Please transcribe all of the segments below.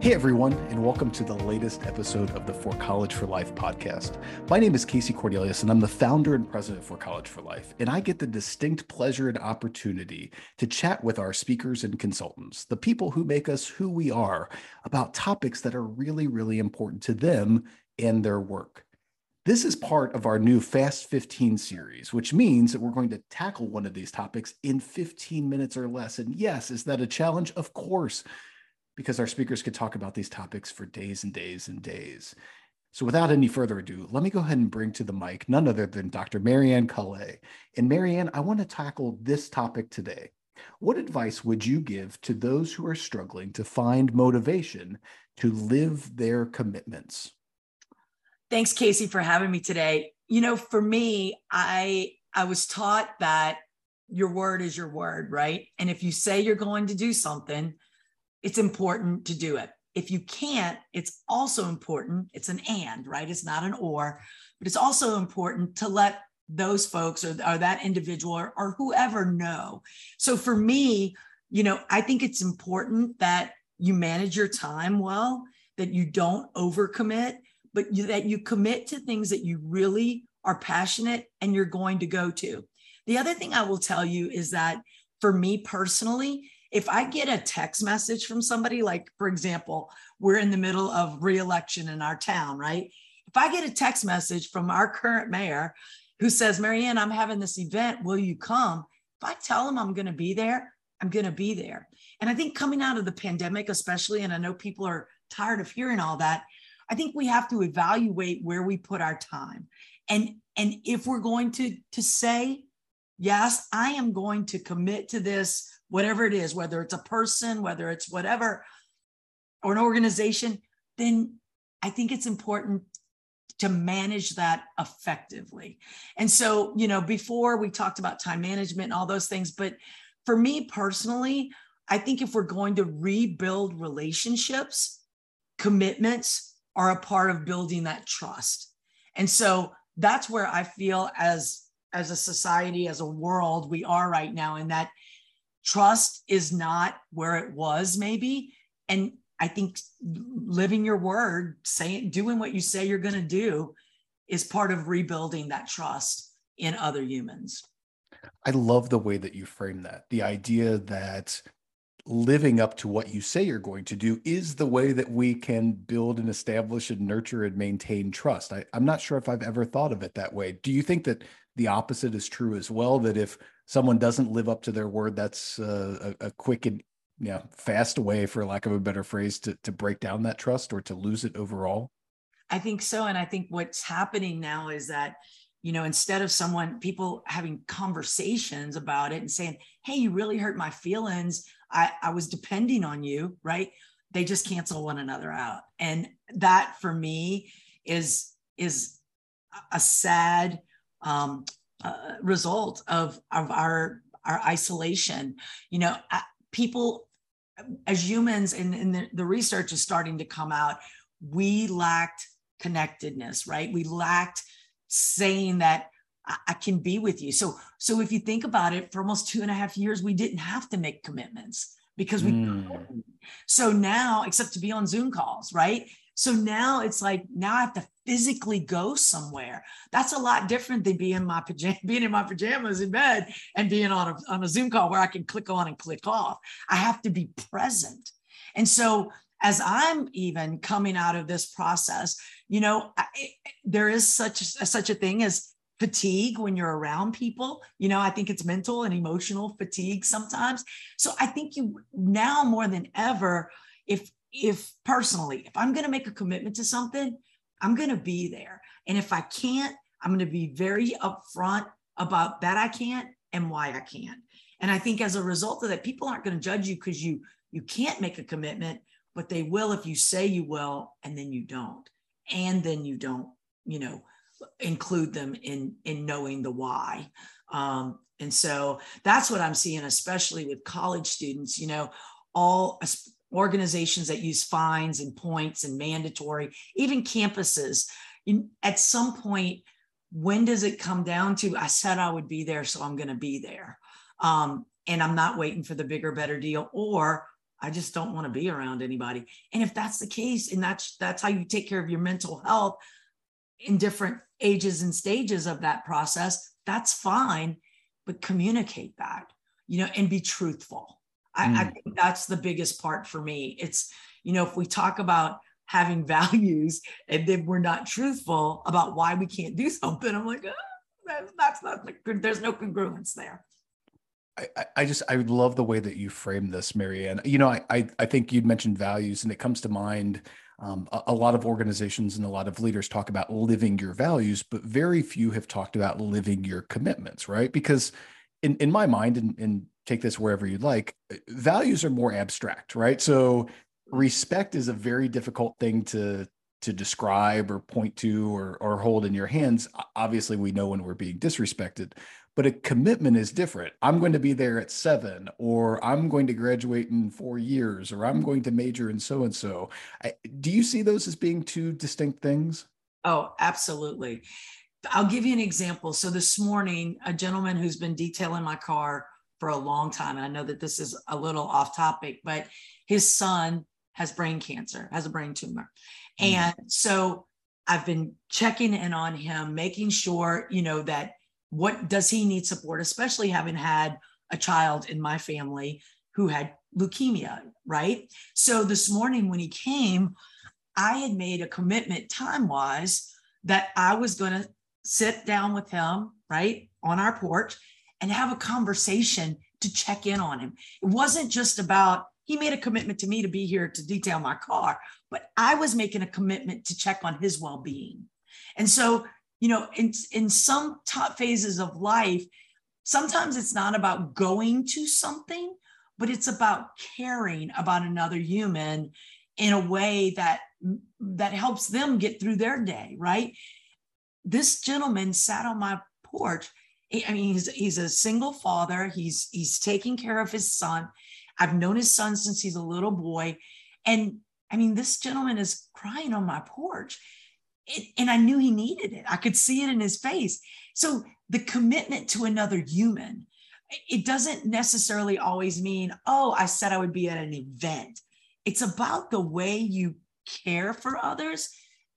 Hey, everyone, and welcome to the latest episode of the For College for Life podcast. My name is Casey Cornelius, and I'm the founder and president for College for Life. And I get the distinct pleasure and opportunity to chat with our speakers and consultants, the people who make us who we are, about topics that are really, really important to them and their work. This is part of our new Fast 15 series, which means that we're going to tackle one of these topics in 15 minutes or less. And yes, is that a challenge? Of course because our speakers could talk about these topics for days and days and days. So without any further ado, let me go ahead and bring to the mic none other than Dr. Mari Ann Callais. And Mari Ann, I want to tackle this topic today. What advice would you give to those who are struggling to find motivation to live their commitments? Thanks, Casey, for having me today. You know, for me, I I was taught that your word is your word, right? And if you say you're going to do something, it's important to do it. If you can't, it's also important. It's an and, right? It's not an or, but it's also important to let those folks or, or that individual or, or whoever know. So for me, you know, I think it's important that you manage your time well, that you don't overcommit, but you, that you commit to things that you really are passionate and you're going to go to. The other thing I will tell you is that for me personally, if I get a text message from somebody, like for example, we're in the middle of reelection in our town, right? If I get a text message from our current mayor who says, Mari Ann, I'm having this event, will you come? If I tell him I'm going to be there, I'm going to be there. And I think coming out of the pandemic, especially, and I know people are tired of hearing all that, I think we have to evaluate where we put our time. And, and if we're going to, to say, yes, I am going to commit to this whatever it is, whether it's a person, whether it's whatever, or an organization, then I think it's important to manage that effectively. And so, you know, before we talked about time management and all those things, but for me personally, I think if we're going to rebuild relationships, commitments are a part of building that trust. And so that's where I feel as as a society, as a world, we are right now in that trust is not where it was maybe. And i think living your word saying doing what you say you're going to do is part of rebuilding that trust in other humans. I love the way that you frame that. The idea that living up to what you say you're going to do is the way that we can build and establish and nurture and maintain trust I, i'm not sure if i've ever thought of it that way do you think that the opposite is true as well that if someone doesn't live up to their word, that's uh, a, a quick and yeah, fast way, for lack of a better phrase, to to break down that trust or to lose it overall. I think so, and I think what's happening now is that you know instead of someone people having conversations about it and saying, "Hey, you really hurt my feelings. I I was depending on you," right? They just cancel one another out, and that for me is is a sad um, uh, result of of our our isolation. You know, people as humans, and, and the, the research is starting to come out. We lacked connectedness, right? We lacked saying that I can be with you. So, so if you think about it, for almost two and a half years, we didn't have to make commitments because we. Mm. So now, except to be on Zoom calls, right? So now it's like now I have to physically go somewhere. That's a lot different than being my pajama, being in my pajamas in bed and being on a, on a Zoom call where I can click on and click off. I have to be present. And so as I'm even coming out of this process, you know, I, there is such such a thing as fatigue when you're around people. You know, I think it's mental and emotional fatigue sometimes. So I think you now more than ever, if if personally, if I'm going to make a commitment to something, I'm going to be there. And if I can't, I'm going to be very upfront about that I can't and why I can't. And I think as a result of that, people aren't going to judge you because you you can't make a commitment, but they will if you say you will and then you don't. And then you don't, you know, include them in in knowing the why. Um, and so that's what I'm seeing, especially with college students. You know, all organizations that use fines and points and mandatory, even campuses. In, at some point, when does it come down to I said I would be there, so I'm going to be there, um, and I'm not waiting for the bigger, better deal, or I just don't want to be around anybody. And if that's the case, and that's that's how you take care of your mental health in different ages and stages of that process, that's fine. But communicate that, you know, and be truthful. Mm. I, I mm. think that's the biggest part for me. It's, you know, if we talk about having values and then we're not truthful about why we can't do something, I'm like, oh, that's not there's no congruence there. I, I just I love the way that you frame this, Mari Ann. You know, I, I, I think you'd mentioned values, and it comes to mind. Um, a, a, lot of organizations and a lot of leaders talk about living your values, but very few have talked about living your commitments, right? Because in in my mind, and, and take this wherever you'd like, values are more abstract, right? So respect is a very difficult thing to to describe or point to or or hold in your hands. Obviously, we know when we're being disrespected, but a commitment is different. I'm going to be there at seven, or I'm going to graduate in four years, or I'm going to major in so and so. Do you see those as being two distinct things? Oh, absolutely. I'll give you an example. So this morning, a gentleman who's been detailing my car for a long time, and I know that this is a little off topic, but his son has brain cancer, has a brain tumor. Mm. And so I've been checking in on him, making sure, you know, that what does he need support, especially having had a child in my family who had leukemia, right? So this morning when he came, I had made a commitment time wise that I was going to sit down with him, right, on our porch and have a conversation to check in on him. It wasn't just about, he made a commitment to me to be here to detail my car, but I was making a commitment to check on his well being. And so you know, in, in some top phases of life, sometimes it's not about going to something, but it's about caring about another human in a way that that helps them get through their day, right? This gentleman sat on my porch. I mean, he's he's a single father. He's he's taking care of his son. I've known his son since he's a little boy. And I mean, this gentleman is crying on my porch and I knew he needed it. I could see it in his face. So the commitment to another human, it doesn't necessarily always mean, oh, I said I would be at an event. It's about the way you care for others.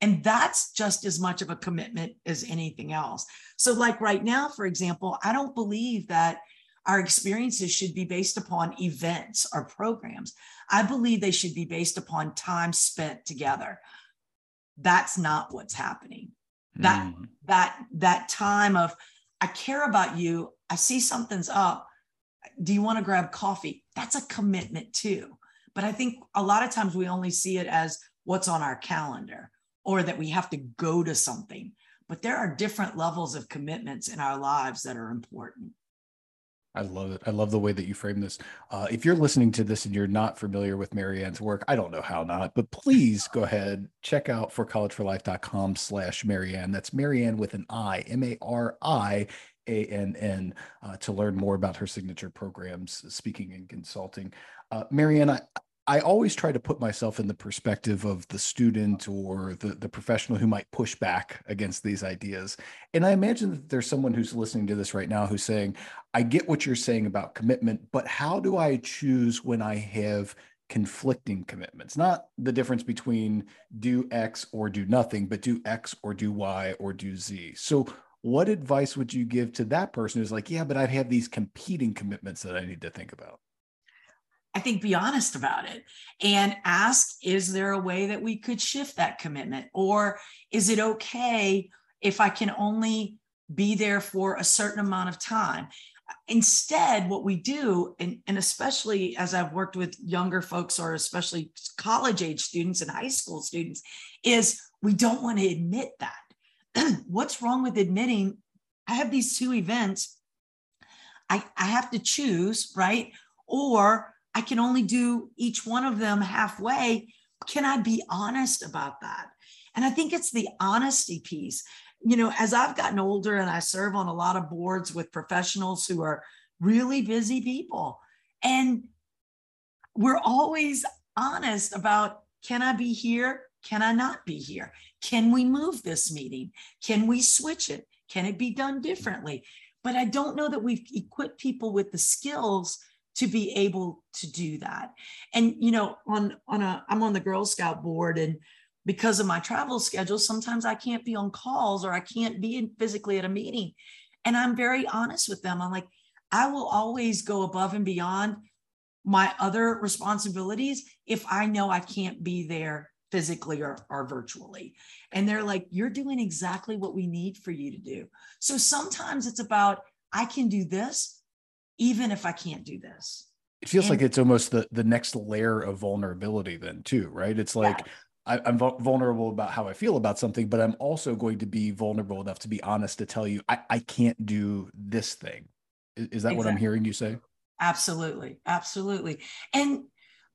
And that's just as much of a commitment as anything else. So, like right now, for example, I don't believe that our experiences should be based upon events or programs. I believe they should be based upon time spent together that's not what's happening. That mm. that that time of i care about you. I see something's up. Do you want to grab coffee? That's a commitment too. But i think a lot of times we only see it as what's on our calendar or that we have to go to something. But there are different levels of commitments in our lives that are important I love it. I love the way that you frame this. Uh, if you're listening to this and you're not familiar with Mari Ann's work, I don't know how not, but please go ahead, check out forcollegeforlife.com slash Marianne. That's Marianne with an I, M-A-R-I A-N-N, uh, to learn more about her signature programs, speaking and consulting. Uh, Mari Ann, I, I always try to put myself in the perspective of the student or the, the professional who might push back against these ideas. And I imagine that there's someone who's listening to this right now who's saying, I get what you're saying about commitment, but how do I choose when I have conflicting commitments? Not the difference between do X or do nothing, but do X or do Y or do Z. So, what advice would you give to that person who's like, yeah, but I have these competing commitments that I need to think about? I think be honest about it and ask is there a way that we could shift that commitment? Or is it okay if I can only be there for a certain amount of time? Instead, what we do, and, and especially as I've worked with younger folks or especially college age students and high school students, is we don't want to admit that. What's wrong with admitting I have these two events? I, I have to choose, right? Or I can only do each one of them halfway. Can I be honest about that? And I think it's the honesty piece. You know, as I've gotten older and I serve on a lot of boards with professionals who are really busy people, and we're always honest about can I be here? Can I not be here? Can we move this meeting? Can we switch it? Can it be done differently? But I don't know that we've equipped people with the skills to be able to do that. And you know, on on a I'm on the Girl Scout board and because of my travel schedule, sometimes I can't be on calls or I can't be physically at a meeting. And I'm very honest with them. I'm like, I will always go above and beyond my other responsibilities if I know I can't be there physically or, or virtually. And they're like, you're doing exactly what we need for you to do. So sometimes it's about, I can do this, even if I can't do this. It feels and, like it's almost the, the next layer of vulnerability, then, too, right? It's like, yeah. I, am vulnerable about how I feel about something, but I'm also going to be vulnerable enough to be honest to tell you I, I can't do this thing. Is, is that exactly. what I'm hearing you say? Absolutely, absolutely. And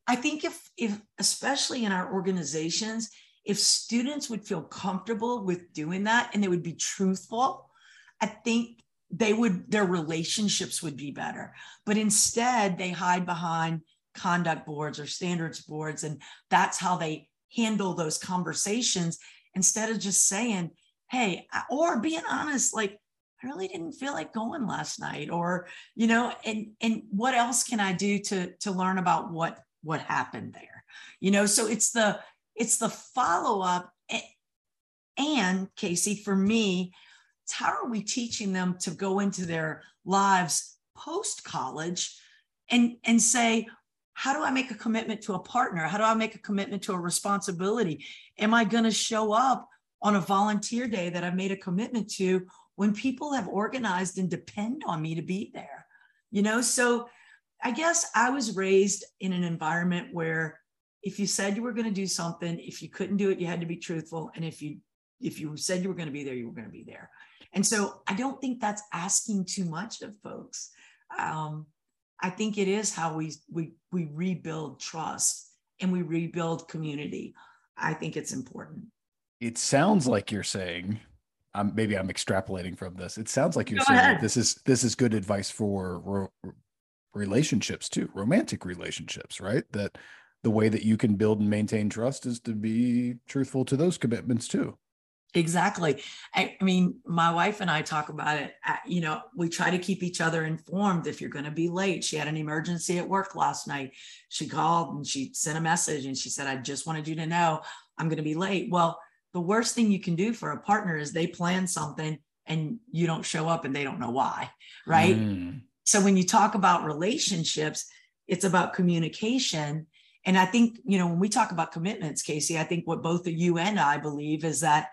I think if if especially in our organizations, if students would feel comfortable with doing that and they would be truthful, I think they would their relationships would be better. But instead, they hide behind conduct boards or standards boards and that's how they handle those conversations instead of just saying, hey, or being honest, like, I really didn't feel like going last night, or, you know, and and what else can I do to to learn about what what happened there? You know, so it's the it's the follow-up and Casey, for me, how are we teaching them to go into their lives post college and and say how do I make a commitment to a partner? How do I make a commitment to a responsibility? Am I going to show up on a volunteer day that I've made a commitment to when people have organized and depend on me to be there? You know, so I guess I was raised in an environment where if you said you were going to do something, if you couldn't do it, you had to be truthful. And if you if you said you were going to be there, you were going to be there. And so I don't think that's asking too much of folks. Um, I think it is how we we we rebuild trust and we rebuild community. I think it's important. It sounds like you're saying, um, maybe I'm extrapolating from this. It sounds like you're Go saying this is this is good advice for ro- relationships too, romantic relationships, right? That the way that you can build and maintain trust is to be truthful to those commitments too. Exactly. I, I, mean, my wife and I talk about it. you know, we try to keep each other informed if you're going to be late. She had an emergency at work last night. She called and she sent a message and she said, I just wanted you to know I'm going to be late. Well, the worst thing you can do for a partner is they plan something and you don't show up and they don't know why. Right. Mm. So when you talk about relationships, it's about communication. And I think, you know, when we talk about commitments, Casey, I think what both you and I believe is that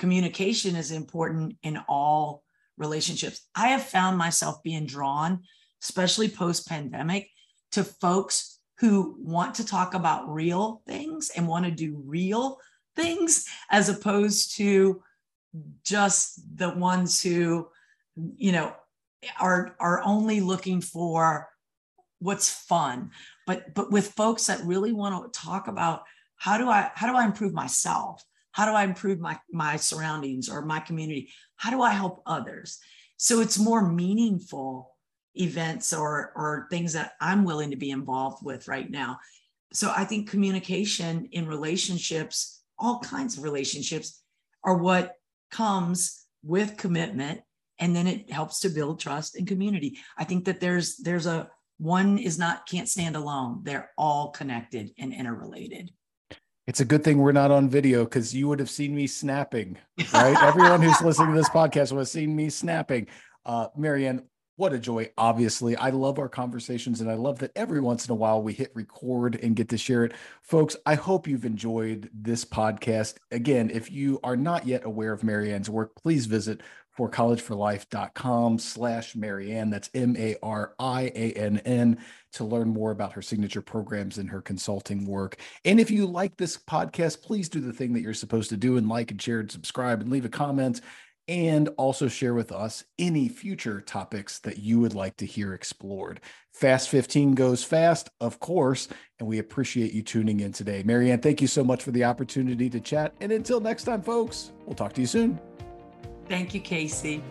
communication is important in all relationships. I have found myself being drawn, especially post pandemic, to folks who want to talk about real things and want to do real things as opposed to just the ones who you know are are only looking for what's fun but but with folks that really want to talk about how do i how do i improve myself how do i improve my my surroundings or my community? How do i help others? So it's more meaningful events or or things that i'm willing to be involved with right now. So i think communication in relationships all kinds of relationships are what comes with commitment and then it helps to build trust and community. I think that there's there's a one is not can't stand alone. They're all connected and interrelated it's a good thing we're not on video because you would have seen me snapping, right? Everyone who's listening to this podcast would have seen me snapping. Uh, Mari Ann, what a joy. Obviously, I love our conversations and I love that every once in a while we hit record and get to share it. Folks, I hope you've enjoyed this podcast. Again, if you are not yet aware of Mari Ann's work, please visit forcollegeforlife.com slash Marianne. That's M-A-R-I-A-N-N to learn more about her signature programs and her consulting work. And if you like this podcast, please do the thing that you're supposed to do and like and share and subscribe and leave a comment and also share with us any future topics that you would like to hear explored. Fast 15 goes fast, of course, and we appreciate you tuning in today. Mari Ann, thank you so much for the opportunity to chat. And until next time, folks, we'll talk to you soon. Thank you, Casey.